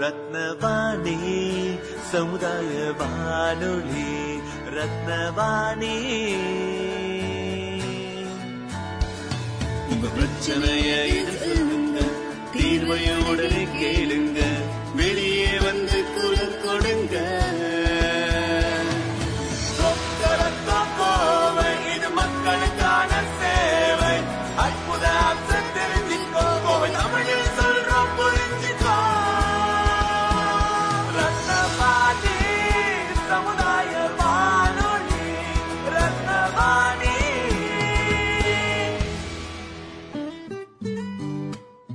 ரத்னவாணி சமுதாய வானொலி ரத்னவாணி. உங்க பிரச்சனைய சொல்லுங்க கேளு.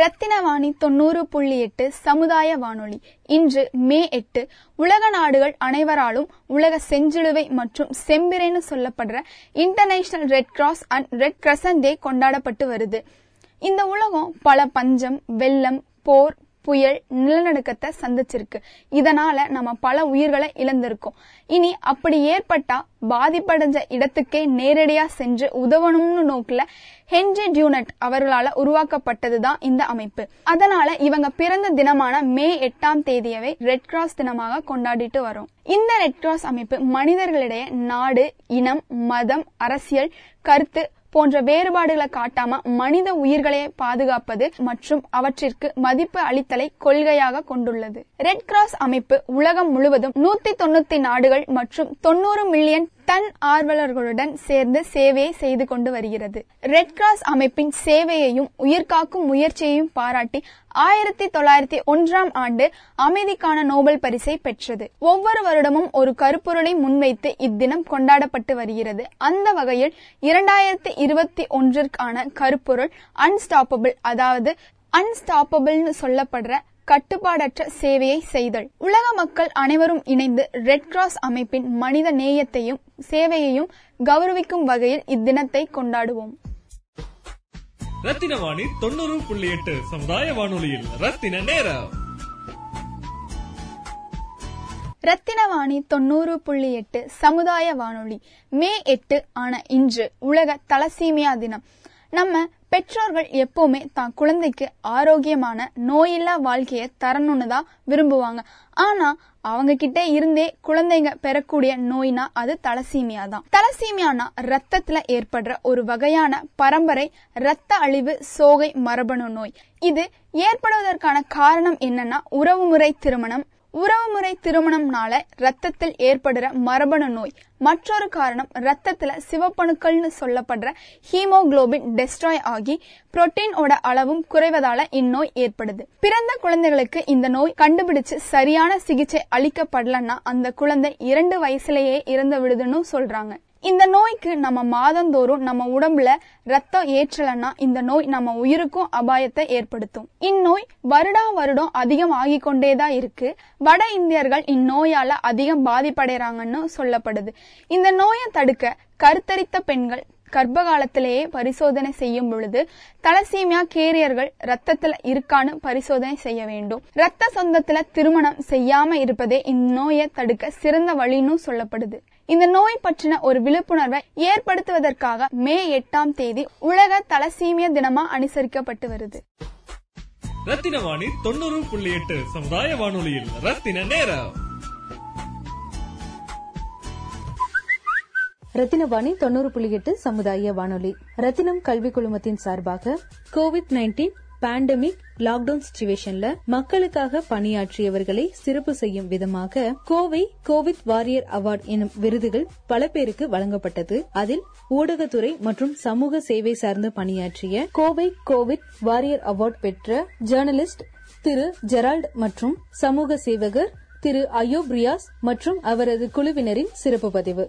ரத்தினவாணி தொண்ணூறு புள்ளி எட்டு சமுதாய வானொலி. இன்று மே எட்டு உலக நாடுகள் அனைவராலும் உலக செஞ்சிலுவை மற்றும் செம்பிரைன்னு சொல்லப்படுற international red cross and red crescent day கொண்டாடப்பட்டு வருது. இந்த உலகம் பல பஞ்சம் வெள்ளம் போர் புயல் நிலநடுக்கத்தை சந்திச்சிருக்கு. இதனால நம்ம பல உயிர்களை இழந்திருக்கோம். இனி அப்படி ஏற்பட்டா பாதிப்படைஞ்ச இடத்துக்கே நேரடியா சென்று உதவணும்னு நோக்கில் ஹென்ரி டியூனட் அவர்களால உருவாக்கப்பட்டதுதான் இந்த அமைப்பு. அதனால இவங்க பிறந்த தினமான மே எட்டாம் தேதியவே ரெட் கிராஸ் தினமாக கொண்டாடிட்டு வரோம். இந்த ரெட் கிராஸ் அமைப்பு மனிதர்களிடையே நாடு இனம் மதம் அரசியல் கருத்து போன்ற வேறுபாடுகளை காட்டாம மனித உயிர்களை பாதுகாப்பது மற்றும் அவற்றிற்கு மதிப்பு அளித்தலை கொள்கையாக கொண்டுள்ளது. ரெட் கிராஸ் அமைப்பு உலகம் முழுவதும் நூத்தி தொண்ணூத்தி நாடுகள் மற்றும் தொண்ணூறு மில்லியன் தன் ஆர்வலர்களுடன் சேர்ந்து சேவையை செய்து கொண்டு வருகிறது. ரெட் கிராஸ் அமைப்பின் சேவையையும் உயிர்காக்கும் முயற்சியையும் பாராட்டி ஆயிரத்தி தொள்ளாயிரத்தி ஒன்றாம் ஆண்டு அமைதிக்கான நோபல் பரிசை பெற்றது. ஒவ்வொரு வருடமும் ஒரு கருப்பொருளை முன்வைத்து இத்தினம் கொண்டாடப்பட்டு வருகிறது. அந்த வகையில் இரண்டாயிரத்தி இருபத்தி ஒன்றிற்கான கருப்பொருள் அன்ஸ்டாப்பபிள் அதாவது அன்ஸ்டாப்பபிள்னு சொல்லப்படுற கட்டுப்பாடற்ற சேவையை செய்தல். உலக மக்கள் அனைவரும் இணைந்து ரெட் கிராஸ் அமைப்பின் மனித நேயத்தையும் சேவையையும் கௌரவிக்கும் வகையில் இத்தினத்தை கொண்டாடுவோம். ரத்தின வாணி தொண்ணூறு புள்ளி எட்டு சமுதாய வானொலியில் ரத்தின நேரம். ரத்தினவாணி தொண்ணூறு புள்ளி எட்டு சமுதாய வானொலி. மே எட்டு ஆன இன்று உலக தலசீமியா தினம். நம்ம பெற்றோர்கள் எப்பவுமே தான் குழந்தைக்கு ஆரோக்கியமான நோயில்லா வாழ்க்கையை தரணும்னு தான் விரும்புவாங்க. ஆனா அவங்க கிட்ட இருந்தே குழந்தைங்க பெறக்கூடிய நோய்னா அது தலசீமியா தான். தலசீமியானா ரத்தத்துல ஏற்படுற ஒரு வகையான பரம்பரை ரத்த அழிவு சோகை மரபணு நோய். இது ஏற்படுவதற்கான காரணம் என்னன்னா உறவுமுறை திருமணம் உறவுமுறை திருமணம்னால ரத்தத்தில் ஏற்படுற மரபணு நோய். மற்றொரு காரணம் ரத்தத்துல சிவப்பணுக்கள்னு சொல்லப்படுற ஹீமோகுளோபின் டெஸ்ட்ராய் ஆகி புரோட்டீனோட அளவும் குறைவதால இந்நோய் ஏற்படுது. பிறந்த குழந்தைகளுக்கு இந்த நோய் கண்டுபிடிச்சு சரியான சிகிச்சை அளிக்கப்படலன்னா அந்த குழந்தை இரண்டு வயசுலயே இறந்து விடுதுன்னு சொல்றாங்க. இந்த நோய்க்கு நம்ம மாதந்தோறும் நம்ம உடம்புல ரத்தம் ஏற்றலன்னா இந்த நோய் நம்ம உயிருக்கும் அபாயத்தை ஏற்படுத்தும். இந்நோய் வருடா வருடம் அதிகம் ஆகிக் கொண்டேதான் இருக்கு. வட இந்தியர்கள் இந்நோயால அதிகம் பாதிப்படைறாங்கன்னு சொல்லப்படுது. இந்த நோயை தடுக்க கருத்தரித்த பெண்கள் கர்ப்ப காலத்திலேயே பரிசோதனை செய்யும் பொழுது தலசீமியா கேரியர்கள் ரத்தத்துல இருக்கான்னு பரிசோதனை செய்ய வேண்டும். ரத்த சொந்தத்துல திருமணம் செய்யாம இருப்பதே இந்நோயை தடுக்க சிறந்த வழின்னு சொல்லப்படுது. இந்த நோய் பற்றின ஒரு விழிப்புணர்வை ஏற்படுத்துவதற்காக மே எட்டாம் தேதி உலக தலசீமிய தினமா அனுசரிக்கப்பட்டு வருது. ரத்தின வாணி தொண்ணூறு புள்ளி எட்டு சமுதாய வானொலியில் ரத்தின நேரம். ரத்தினவாணி தொண்ணூறு புள்ளி எட்டு சமுதாய வானொலி. ரத்தினம் கல்வி குழுமத்தின் சார்பாக கோவிட் நைன்டீன் பேண்டமிக் லாக்டவுன் சுச்சுவேஷன்ல மக்களுக்காக பணியாற்றியவர்களை சிறப்பு செய்யும் விதமாக கோவை கோவிட் வாரியர் அவார்ட் எனும் விருதுகள் பல பேருக்கு வழங்கப்பட்டது. அதில் ஊடகத்துறை மற்றும் சமூக சேவை சார்ந்து பணியாற்றிய கோவை கோவிட் வாரியர் அவார்ட் பெற்ற ஜேர்னலிஸ்ட் திரு ஜெரால்ட் மற்றும் சமூக சேவகர் திரு அயோப் ரியாஸ் மற்றும் அவரது குழுவினரின் சிறப்பு பதிவு.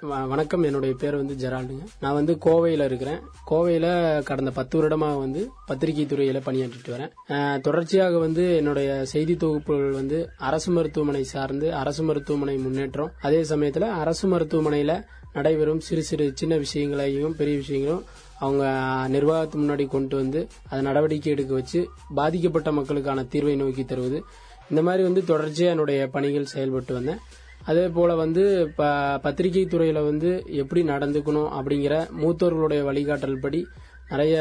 வணக்கம். என்னுடைய பேர் வந்து ஜெரால்டுங்க. நான் வந்து கோவையில் இருக்கிறேன். கோவையில் கடந்த பத்து வருடமாக வந்து பத்திரிகை துறையில் பணியாற்றிட்டு வரேன். தொடர்ச்சியாக வந்து என்னுடைய செய்தி தொகுப்புகள் வந்து அரசு மருத்துவமனை சார்ந்து அரசு மருத்துவமனை முன்னேற்றம் அதே சமயத்தில் அரசு மருத்துவமனையில் நடைபெறும் சிறு சிறு சின்ன விஷயங்களையும் பெரிய விஷயங்களும் அவங்க நிர்வாகத்து முன்னாடி கொண்டு வந்து அதை நடவடிக்கை எடுக்க வச்சு பாதிக்கப்பட்ட மக்களுக்கான தீர்வை நோக்கி தருவது. இந்த மாதிரி வந்து தொடர்ச்சியாக என்னுடைய பணிகள் செயல்பட்டு வந்தேன். அதே போல வந்து ப பத்திரிகை துறையில வந்து எப்படி நடந்துக்கணும் அப்படிங்கிற மூத்தோர்களுடைய வழிகாட்டல் படி நிறைய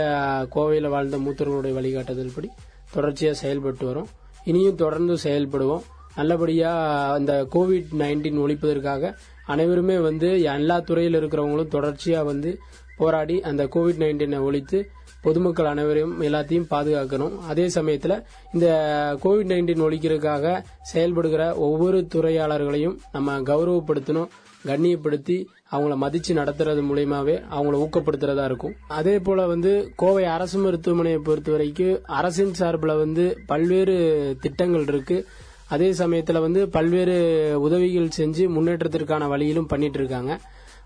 கோவையில் வாழ்ந்த மூத்தோர்களுடைய வழிகாட்டுதல் படி தொடர்ச்சியாக செயல்பட்டு வரும். இனியும் தொடர்ந்து செயல்படுவோம். நல்லபடியாக அந்த கோவிட் நைன்டீன் ஒழிப்பதற்காக அனைவருமே வந்து எல்லா துறையில் இருக்கிறவங்களும் தொடர்ச்சியாக வந்து போராடி அந்த கோவிட் நைன்டீனை ஒழித்து பொதுமக்கள் அனைவரையும் எல்லாத்தையும் பாதுகாக்கணும். அதே சமயத்தில் இந்த கோவிட் நைன்டீன் ஒழிக்கிறதுக்காக செயல்படுகிற ஒவ்வொரு துறையாளர்களையும் நம்ம கௌரவப்படுத்தணும் கண்ணியப்படுத்தி அவங்கள மதிச்சு நடத்துறது மூலியமாவே அவங்கள ஊக்கப்படுத்துறதா இருக்கும். அதே போல வந்து கோவை அரசு மருத்துவமனையை பொறுத்த வரைக்கும் அரசின் சார்பில் வந்து பல்வேறு திட்டங்கள் இருக்கு. அதே சமயத்தில் வந்து பல்வேறு உதவிகள் செஞ்சு முன்னேற்றத்திற்கான வழியிலும் பண்ணிட்டு இருக்காங்க.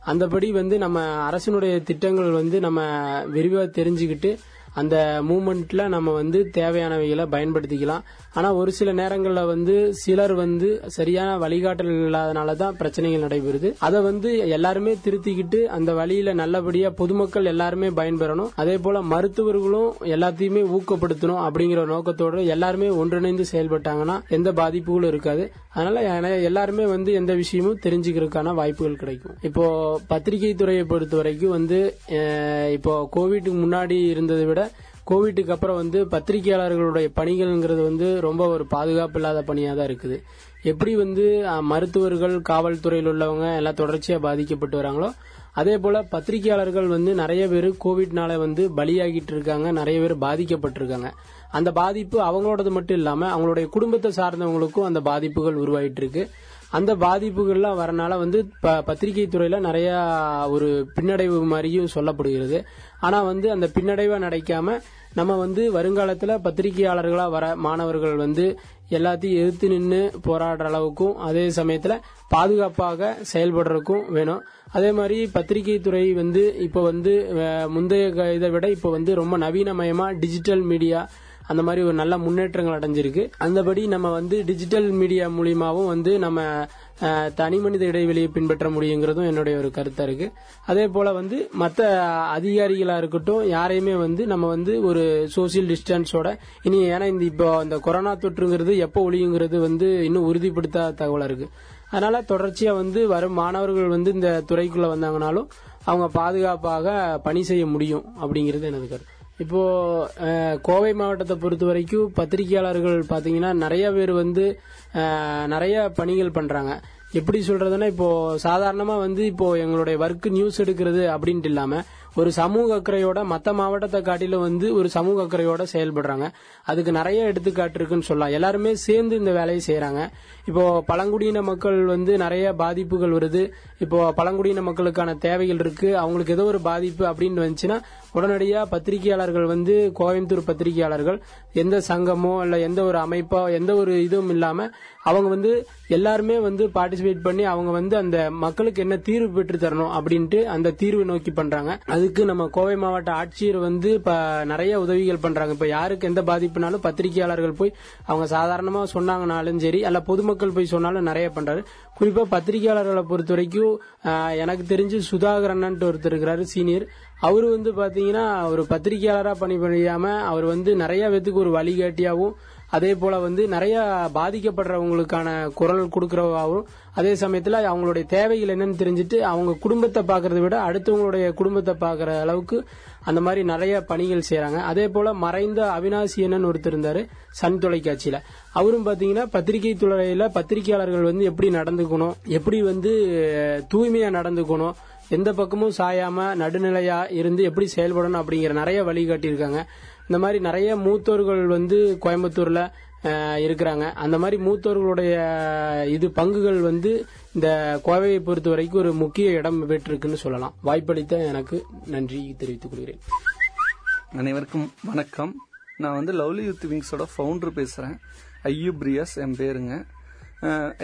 அந்தபடி வந்து நம்ம அரசினுடைய திட்டங்கள் வந்து நம்ம விரிவாக தெரிஞ்சுக்கிட்டு அந்த மூமெண்ட்ல நம்ம வந்து தேவையானவைகளை பயன்படுத்திக்கலாம். ஆனா ஒரு சில நேரங்கள்ல வந்து சிலர் வந்து சரியான வழிகாட்டல் இல்லாதனால தான் பிரச்சனைகள் நடைபெறுது. அதை வந்து எல்லாருமே திருத்திக்கிட்டு அந்த வழியில நல்லபடியா பொதுமக்கள் எல்லாருமே பயன்பெறணும். அதே போல மருத்துவர்களும் எல்லாத்தையுமே ஊக்கப்படுத்தணும் அப்படிங்கிற நோக்கத்தோட எல்லாருமே ஒன்றிணைந்து செயல்பட்டாங்கன்னா எந்த பாதிப்புகளும் இருக்காது. அதனால எல்லாருமே வந்து எந்த விஷயமும் தெரிஞ்சுக்கிறதுக்கான வாய்ப்புகள் கிடைக்கும். இப்போ பத்திரிகை துறையை பொறுத்த வரைக்கும் வந்து இப்போ கோவிட்டுக்கு முன்னாடி இருந்ததை விட கோவிட்டுக்கு அப்புறம் வந்து பத்திரிகையாளர்களுடைய பணிகள்ங்கிறது வந்து ரொம்ப ஒரு பாதுகாப்பு இல்லாத பணியாக தான் இருக்குது. எப்படி வந்து மருத்துவர்கள் காவல்துறையில் உள்ளவங்க எல்லாம் தொடர்ச்சியாக பாதிக்கப்பட்டு வராங்களோ அதே போல பத்திரிகையாளர்கள் வந்து நிறைய பேர் கோவிட்னால வந்து பலியாகிட்டு இருக்காங்க நிறைய பேர் பாதிக்கப்பட்டிருக்காங்க. அந்த பாதிப்பு அவங்களோடது மட்டும் இல்லாமல் அவங்களுடைய குடும்பத்தை சார்ந்தவங்களுக்கும் அந்த பாதிப்புகள் உருவாயிட்டு இருக்கு. அந்த பாதிப்புகள்லாம் வரனால வந்து ப- பத்திரிகை துறையில நிறைய ஒரு பின்னடைவு மாதிரியும் சொல்லப்படுகிறது. ஆனா வந்து அந்த பின்னடைவை நடக்காம நம்ம வந்து வருங்காலத்துல பத்திரிகையாளர்களா வர மாணவர்கள் வந்து எல்லாத்தையும் எதிர்த்து நின்று போராடுற அளவுக்கும் அதே சமயத்துல பாதுகாப்பாக செயல்படுறதுக்கும் வேணும். அதே மாதிரி பத்திரிகை துறை வந்து இப்போ வந்து முந்தைய க- இதை விட இப்போ வந்து ரொம்ப நவீனமயமா டிஜிட்டல் மீடியா அந்த மாதிரி ஒரு நல்ல முன்னேற்றங்கள் அடைஞ்சிருக்கு. அந்தபடி நம்ம வந்து டிஜிட்டல் மீடியா மூலியமாவும் வந்து நம்ம தனி மனித இடைவெளியை பின்பற்ற முடியுங்கிறதும் என்னுடைய ஒரு கருத்தா இருக்கு. அதே போல வந்து மற்ற அதிகாரிகளா இருக்கட்டும் யாரையுமே வந்து நம்ம வந்து ஒரு சோசியல் டிஸ்டன்ஸோட இனி ஏன்னா இந்த இப்போ இந்த கொரோனா தொற்றுங்கிறது எப்போ ஒழியுங்கிறது வந்து இன்னும் உறுதிப்படுத்தாத தகவலா இருக்கு. அதனால தொடர்ச்சியா வந்து வரும் மாணவர்கள் வந்து இந்த துறைக்குள்ள வந்தாங்கனாலும் அவங்க பாதுகாப்பாக பணி செய்ய முடியும் அப்படிங்கிறது எனது கருத்து. இப்போ கோவை மாவட்டத்தை பொறுத்த வரைக்கும் பத்திரிகையாளர்கள் பாத்தீங்கன்னா நிறைய பேர் வந்து நிறைய பணிகள் பண்றாங்க. எப்படி சொல்றதுன்னா இப்போ சாதாரணமா வந்து இப்போ எங்களுடைய ஒர்க் நியூஸ் எடுக்கிறது அப்படின்ட்டு இல்லாம ஒரு சமூக அக்கறையோட மற்ற மாவட்டத்தை காட்டிலும் வந்து ஒரு சமூக அக்கறையோட செயல்படுறாங்க. அதுக்கு நிறைய எடுத்துக்காட்டு இருக்குன்னு சொல்லலாம். எல்லாருமே சேர்ந்து இந்த வேலையை செய்யறாங்க இப்போ பழங்குடியின மக்கள் வந்து நிறைய பாதிப்புகள் வருது. இப்போ பழங்குடியின மக்களுக்கான தேவைகள் இருக்கு. அவங்களுக்கு ஏதோ ஒரு பாதிப்பு அப்படின்னு வந்துச்சுன்னா உடனடியாக பத்திரிகையாளர்கள் வந்து கோயம்புத்தூர் பத்திரிகையாளர்கள் எந்த சங்கமோ இல்லை எந்த ஒரு அமைப்போ எந்த ஒரு இதுவும் இல்லாமல் அவங்க வந்து எல்லாருமே வந்து பார்ட்டிசிபேட் பண்ணி அவங்க வந்து அந்த மக்களுக்கு என்ன தீர்வு பெற்று தரணும் அப்படின்ட்டு அந்த தீர்வு நோக்கி பண்றாங்க. அதுக்கு நம்ம கோவை மாவட்ட ஆட்சியர் வந்து இப்ப நிறைய உதவிகள் பண்றாங்க. இப்ப யாருக்கு எந்த பாதிப்புனாலும் பத்திரிகையாளர்கள் போய் அவங்க சாதாரணமா சொன்னாங்கனாலும் சரி அல்ல பொதுமக்கள் போய் சொன்னாலும் நிறைய பண்றாரு. குறிப்பா பத்திரிகையாளர்களை பொறுத்த வரைக்கும் எனக்கு தெரிஞ்சு சுதாகர் அண்ணன்ட்டு ஒருத்தர் இருக்கிறாரு சீனியர். அவர் வந்து பாத்தீங்கன்னா ஒரு பத்திரிகையாளரா பணி பண்ணியாம அவர் வந்து நிறைய பேத்துக்கு ஒரு வழிகாட்டியாவும் அதே போல வந்து நிறைய பாதிக்கப்படுறவங்களுக்கான குரல் கொடுக்கறவாகவும் அதே சமயத்துல அவங்களுடைய தேவைகள் என்னன்னு தெரிஞ்சுட்டு அவங்க குடும்பத்தை பாக்குறதை விட அடுத்தவங்களுடைய குடும்பத்தை பாக்குற அளவுக்கு அந்த மாதிரி நிறைய பணிகள் செய்யறாங்க அதே போல மறைந்த அவினாசி என்னன்னு ஒருத்தர் இருந்தாரு சன் தொலைக்காட்சியில. அவரும் பாத்தீங்கன்னா பத்திரிகை துறையில பத்திரிகையாளர்கள் வந்து எப்படி நடந்துக்கணும் எப்படி வந்து தூய்மையா நடந்துக்கணும் எந்த பக்கமும் சாயாம நடுநிலையா இருந்து எப்படி செயல்படணும் அப்படிங்கிற நிறைய வழிகாட்டியிருக்காங்க இந்த மாதிரி நிறைய மூத்தோர்கள் வந்து கோயம்புத்தூர்ல இருக்கிறாங்க. அந்த மாதிரி மூத்தோர்களுடைய இது பங்குகள் வந்து இந்த கோவையை பொறுத்த வரைக்கும் ஒரு முக்கிய இடம் பெற்றிருக்குன்னு சொல்லலாம். வாய்ப்பளித்த எனக்கு நன்றி தெரிவித்துக் கொள்கிறேன். அனைவருக்கும் வணக்கம். நான் வந்து லவ்லி யூத் விங்ஸோட ஃபவுண்டர் பேசுகிறேன் ஐயூப் பிரியாஸ் என் பேருங்க.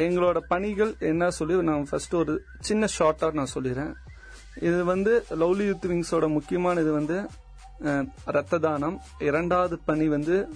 எங்களோட பணிகள் என்ன சொல்லி நான் ஃபர்ஸ்ட் ஒரு சின்ன ஷார்ட்டாக நான் சொல்லிடுறேன். இது வந்து லவ்லி யூத் விங்ஸோட முக்கியமான இது வந்து ரத்த தானம் இரண்டாவது பணி வந்து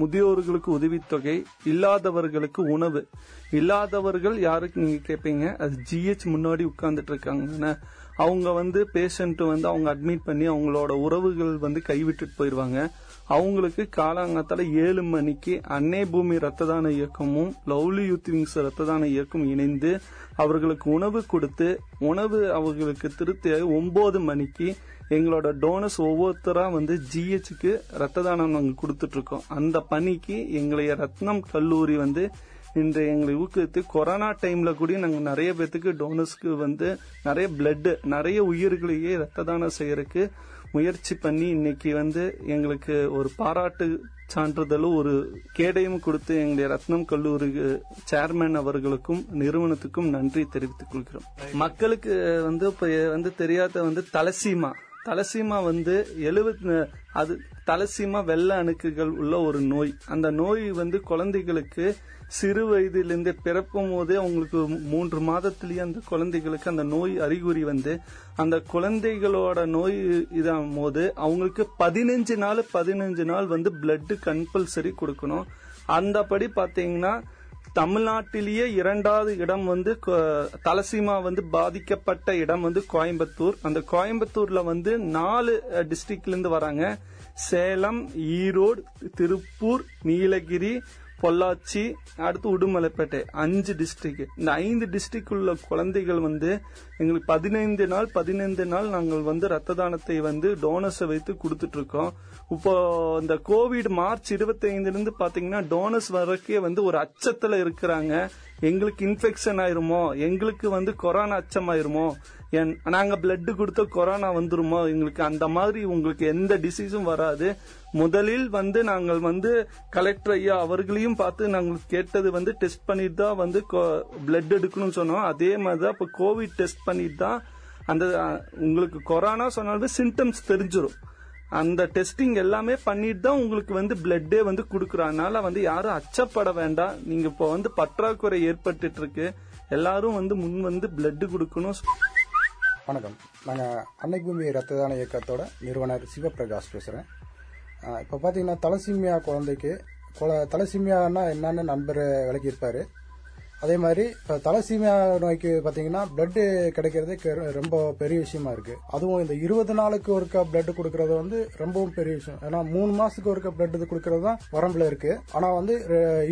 முதியோர்களுக்கு உதவித்தொகை இல்லாதவர்களுக்கு உணவு. இல்லாதவர்கள் யாருக்கு நீங்க கேட்பீங்க அது ஜிஹெச் முன்னாடி உட்கார்ந்துட்டு இருக்காங்க அவங்க வந்து பேஷண்ட் வந்து அவங்க அட்மிட் பண்ணி அவங்களோட உறவுகள் வந்து கைவிட்டுட்டு போயிருவாங்க. அவங்களுக்கு காலாங்கத்தால ஏழு மணிக்கு அன்னை பூமி ரத்த தான இயக்கமும் லவ்லி யூத் விங்ஸ் ரத்த தான இயக்கம் இணைந்து அவர்களுக்கு உணவு கொடுத்து உணவு அவர்களுக்கு திருத்தியாக ஒன்பது மணிக்கு எங்களோட டோனஸ் ஒவ்வொருத்தரா வந்து ஜிஹெச்சுக்கு ரத்த தானம் நாங்கள் கொடுத்துட்டு இருக்கோம் அந்த பணிக்கு எங்களைய ரத்னம் கல்லூரி வந்து இன்று எங்களை ஊக்குவித்து கொரோனா டைம்ல கூட நாங்கள் நிறைய பேத்துக்கு டோனஸ்க்கு வந்து நிறைய பிளட் நிறைய உயிர்களையே ரத்த தானம் செய்யறதுக்கு முயற்சி பண்ணி இன்னைக்கு வந்து எங்களுக்கு ஒரு பாராட்டு சான்றிதழும் ஒரு கேடயம் கொடுத்து எங்களுடைய ரத்னம் கல்லூரி சேர்மேன் அவர்களுக்கும் நிறுவனத்துக்கும் நன்றி தெரிவித்துக் கொள்கிறோம். மக்களுக்கு வந்து இப்ப வந்து தெரியாத வந்து தலசீமா. தலசீமா வந்து எழுபத்தி அது தலசீமா வெள்ள அணுக்குகள் உள்ள ஒரு நோய். அந்த நோய் வந்து குழந்தைகளுக்கு சிறு வயதிலிருந்து பிறக்கும் போதே அவங்களுக்கு மூன்று மாதத்திலேயே அந்த குழந்தைகளுக்கு அந்த நோய் அறிகுறி வந்து அந்த குழந்தைகளோட நோய் இதாகும் போது அவங்களுக்கு பதினஞ்சு நாள் பதினஞ்சு நாள் வந்து பிளட்டு கம்பல்சரி கொடுக்கணும். அந்தபடி பாத்தீங்கன்னா தமிழ்நாட்டிலேயே இரண்டாவது இடம் வந்து கொ- தலசீமா வந்து பாதிக்கப்பட்ட இடம் வந்து கோயம்புத்தூர். அந்த கோயம்புத்தூர்ல வந்து நாலு டிஸ்ட்ரிக்ட்ல இருந்து வராங்க. சேலம் ஈரோடு திருப்பூர் நீலகிரி பொள்ளாச்சி அடுத்து உடுமலைப்பேட்டை அஞ்சு டிஸ்ட்ரிக்ட் இந்த ஐந்து டிஸ்ட்ரிக்ட் உள்ள குழந்தைகள் வந்து எங்களுக்கு பதினைந்து நாள் பதினைந்து நாள் நாங்கள் வந்து ரத்த தானத்தை வந்து டோனர்ஸை வைத்து கொடுத்துட்டு இருக்கோம் இப்போ இந்த கோவிட் மார்ச் 25 இருந்து பாத்தீங்கன்னா டோனர்ஸ் வரைக்கே வந்து ஒரு அச்சத்துல இருக்கிறாங்க. எங்களுக்கு இன்ஃபெக்ஷன் ஆயிருமோ? எங்களுக்கு வந்து கொரோனா அச்சமாயிருமோ? ஆயிருமோ நாங்க பிளட் கொடுத்த கொரோனா வந்துருமோ? எங்களுக்கு அந்த மாதிரி உங்களுக்கு எந்த டிசீஸும் வராது. முதலில் வந்து நாங்கள் வந்து கலெக்டர் ஐயா அவர்களையும் பார்த்து நாங்கள் கேட்டது வந்து டெஸ்ட் பண்ணிட்டு தான் வந்து பிளட் எடுக்கணும்னு சொன்னோம். அதே மாதிரி தான் இப்போ கோவிட் டெஸ்ட் பண்ணிட்டு தான் அந்த உங்களுக்கு கொரோனா சொன்னாலும் சிம்டம்ஸ் தெரிஞ்சிடும் அந்த டெஸ்டிங் எல்லாமே பண்ணிட்டு தான் உங்களுக்கு வந்து பிளட்டே வந்து கொடுக்குறோம். வந்து யாரும் அச்சப்பட வேண்டாம். நீங்க இப்போ வந்து பற்றாக்குறை ஏற்பட்டு இருக்கு. எல்லாரும் வந்து முன் வந்து பிளட் கொடுக்கணும். வணக்கம். நாங்கள் அன்னை பூமி ரத்த தான இயக்கத்தோட நிறுவனர் சிவபிரகாஷ் பேசுகிறேன் இப்போ பார்த்தீங்கன்னா தலசீமியா குழந்தைக்கு குல தலசீமியானா என்னன்னு நண்பர் விளக்கியிருப்பார். அதே மாதிரி இப்போ தலசீமியா நோய்க்கு பார்த்தீங்கன்னா பிளட்டு கிடைக்கிறது ரொம்ப பெரிய விஷயமா இருக்கு. அதுவும் இந்த இருபது நாளுக்கு ஒருக்க பிளட் கொடுக்கறது வந்து ரொம்பவும் பெரிய விஷயம். ஏன்னா மூணு மாசத்துக்கு ஒருக்க பிளட் கொடுக்கறது தான் வரம்புல இருக்கு. ஆனா வந்து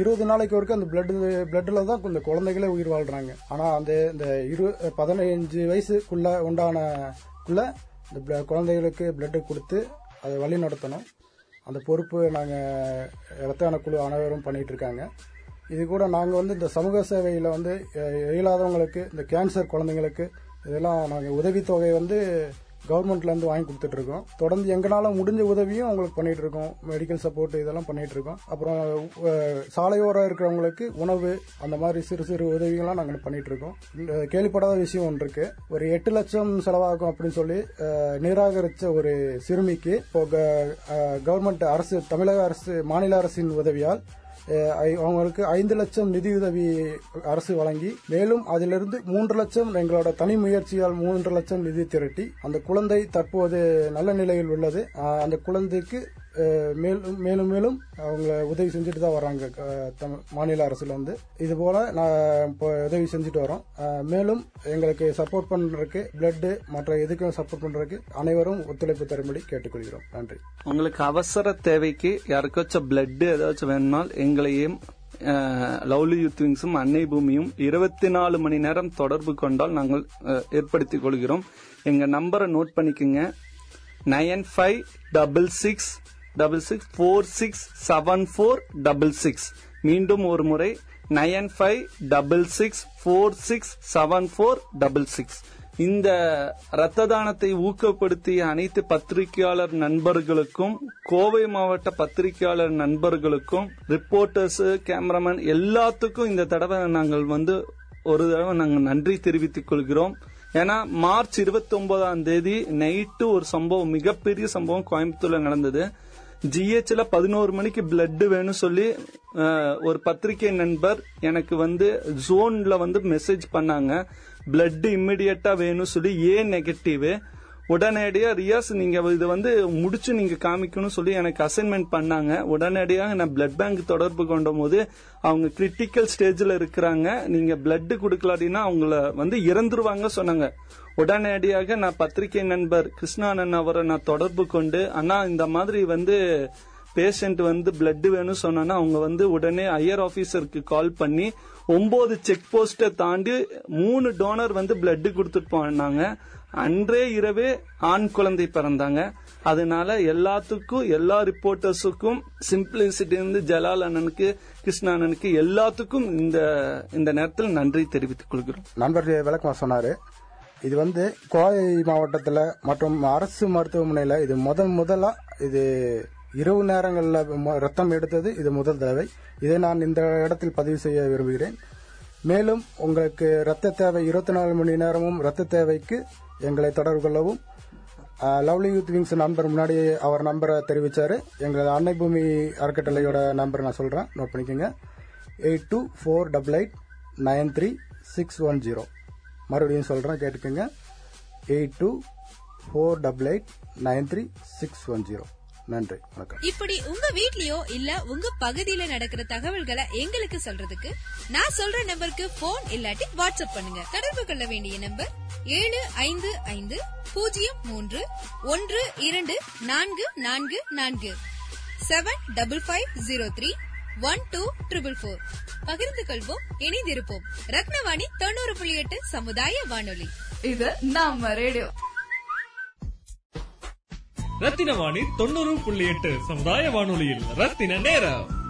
இருபது நாளைக்கு ஒருக்க அந்த பிளட் பிளட்ல தான் இந்த குழந்தைகளே உயிர் வாழ்றாங்க. ஆனா அந்த இந்த இரு பதினஞ்சு வயசுக்குள்ள உண்டான இந்த குழந்தைகளுக்கு பிளட் கொடுத்து அதை வழி நடத்தணும் அந்த பொறுப்பு நாங்கள் இரத்தான குழு அனைவரும் பண்ணிட்டு இருக்காங்க. இது கூட நாங்கள் வந்து இந்த சமூக சேவையில் வந்து இயலாதவங்களுக்கு இந்த கேன்சர் குழந்தைங்களுக்கு இதெல்லாம் நாங்கள் உதவித்தொகை வந்து கவர்மெண்ட்லேருந்து வாங்கி கொடுத்துட்ருக்கோம். தொடர்ந்து எங்களால் முடிஞ்ச உதவியும் அவங்களுக்கு பண்ணிகிட்ருக்கோம் இருக்கோம் மெடிக்கல் சப்போர்ட் இதெல்லாம் பண்ணிகிட்ருக்கோம் இருக்கோம் அப்புறம் சாலையோரம் இருக்கிறவங்களுக்கு உணவு அந்த மாதிரி சிறு சிறு உதவிகள்லாம் நாங்கள் பண்ணிகிட்ருக்கோம் இருக்கோம் கேள்விப்படாத விஷயம் ஒன்று இருக்குது ஒரு எட்டு லட்சம் செலவாகும் அப்படின்னு சொல்லி நிராகரித்த ஒரு சிறுமிக்கு இப்போ கவர்மெண்ட் அரசு தமிழக அரசு மாநில அரசின் உதவியால் அவங்களுக்கு ஐந்து லட்சம் நிதியுதவி அரசு வழங்கி மேலும் அதிலிருந்து மூன்று லட்சம் எங்களோட தனி முயற்சியால் மூன்று லட்சம் நிதி திரட்டி அந்த குழந்தை தற்போது நல்ல நிலையில் உள்ளது. அந்த குழந்தைக்கு மேலும் மேலும் மேலும் அவங்கள உதவி செஞ்சுட்டு தான் வராங்க தமிழ் மாநில அரசுல வந்து. இது போல நான் இப்போ உதவி செஞ்சுட்டு வரோம் மேலும் எங்களுக்கு சப்போர்ட் பண்றதுக்கு பிளட்டு மற்ற எதுக்கும் சப்போர்ட் பண்றதுக்கு அனைவரும் ஒத்துழைப்பு தரும்படி கேட்டுக்கொள்கிறோம். நன்றி. உங்களுக்கு அவசர தேவைக்கு யாருக்காச்சும் பிளட் ஏதாச்சும் வேணும்னால் எங்களையும் லவ்லி யூத் விங்ஸும் அன்னை பூமியும் இருபத்தி நாலு மணி நேரம் தொடர்பு கொண்டால் நாங்கள் ஏற்படுத்திக் கொள்கிறோம். எங்க நம்பரை நோட் பண்ணிக்கோங்க. Nine five double six double six four six seven four double six மீண்டும் ஒரு முறை nine five double six four six seven four double six இந்த இரத்த தானத்தை ஊக்கப்படுத்திய அனைத்து பத்திரிகையாளர் நண்பர்களுக்கும் கோவை மாவட்ட பத்திரிகையாளர் நண்பர்களுக்கும் ரிப்போர்ட்டர்ஸ் கேமராமேன் எல்லாத்துக்கும் இந்த தடவை நாங்கள் வந்து ஒரு தடவை நாங்கள் நன்றி தெரிவித்துக் கொள்கிறோம். ஏன்னா மார்ச் இருபத்தி ஒன்பதாம் தேதி நைட்டு ஒரு சம்பவம் மிகப்பெரிய சம்பவம் கோயம்புத்தூர்ல நடந்தது. ஜிஹெச்ல பதினோரு மணிக்கு பிளட் வேணும் சொல்லி ஒரு பத்திரிகை நண்பர் எனக்கு வந்து ஜோன்ல வந்து மெசேஜ் பண்ணாங்க. பிளட் இம்மிடியட்டா வேணும் சொல்லி ஏ நெகட்டிவ் உடனடியா ரியாஸ் நீங்க இது வந்து முடிச்சு நீங்க காமிக்கணும் சொல்லி எனக்கு அசைன்மெண்ட் பண்ணாங்க. உடனடியாக நான் பிளட் பேங்க் தொடர்பு கொண்ட போது அவங்க கிரிட்டிக்கல் ஸ்டேஜ்ல இருக்கிறாங்க. நீங்க பிளட் கொடுக்கலாட்டினா அவங்கள வந்து இறந்துருவாங்க சொன்னாங்க. உடனடியாக நான் பத்திரிகை நண்பர் கிருஷ்ணானன் அவரை நான் தொடர்பு கொண்டு அண்ணா இந்த மாதிரி வந்து பேஷண்ட் வந்து பிளட் வேணும் சொன்னா அவங்க வந்து உடனே ஹையர் ஆபீசருக்கு கால் பண்ணி ஒன்பது செக் போஸ்டை தாண்டி மூணு டோனர் வந்து பிளட் கொடுத்துட்டு போனாங்க. அன்றே இரவே ஆண் குழந்தை பிறந்தாங்க. அதனால எல்லாத்துக்கும் எல்லா ரிப்போர்ட்டர்ஸுக்கும் சிம்பிளிசிட்டி இருந்து ஜலால் அண்ணனுக்கு கிருஷ்ணா அண்ணனுக்கு எல்லாத்துக்கும் இந்த இந்த நேரத்தில் நன்றி தெரிவித்துக் கொள்கிறோம். நண்பர் விளக்கமாக சொன்னாரு. இது வந்து கோவை மாவட்டத்தில் மற்றும் அரசு மருத்துவமனையில் இது முதல் முதலாக இது இரவு நேரங்களில் ரத்தம் எடுத்தது இது முதல் தடவை. இதை நான் இந்த இடத்தில் பதிவு செய்ய விரும்புகிறேன். மேலும் உங்களுக்கு ரத்த தேவை இருபத்தி நாலு மணி நேரமும் ரத்த தேவைக்கு எங்களை தொடர்பு கொள்ளவும். லவ்லி யூத் விங்ஸ் நம்பர் முன்னாடி அவர் நம்பரை தெரிவித்தார் எங்களது அன்னை பூமி அறக்கட்டளையோட நம்பர் நான் சொல்கிறேன் நோட் பண்ணிக்கோங்க. Eight two four double eight nine three six one zero. மறுபடியும் சொல்கிறேன் கேட்டுக்கோங்க. Eight two four double eight nine three six one zero நன்றி வணக்கம். இப்படி உங்க வீட்லயோ இல்ல உங்க பகுதியில நடக்கிற தகவல்களை எங்களுக்கு சொல்றதுக்கு நான் சொல்ற நம்பருக்கு போன் இல்லாட்டி வாட்ஸ்அப் பண்ணுங்க. தொடர்பு கொள்ள வேண்டிய நம்பர் ஏழு ஐந்து ஐந்து பூஜ்ஜியம் மூன்று ஒன்று இரண்டு நான்கு நான்கு நான்கு. Seven double five zero three one two triple four பகிர்ந்து கொள்வோம் இணைந்திருப்போம். ரத்னவாணி தொண்ணூறு புள்ளி எட்டு சமுதாய வானொலி. இது நம்ம ரேடியோ. ரத்தின வாணி தொண்ணூறு புள்ளி எட்டு சமுதாய வானொலியில் ரத்தின நேரம்.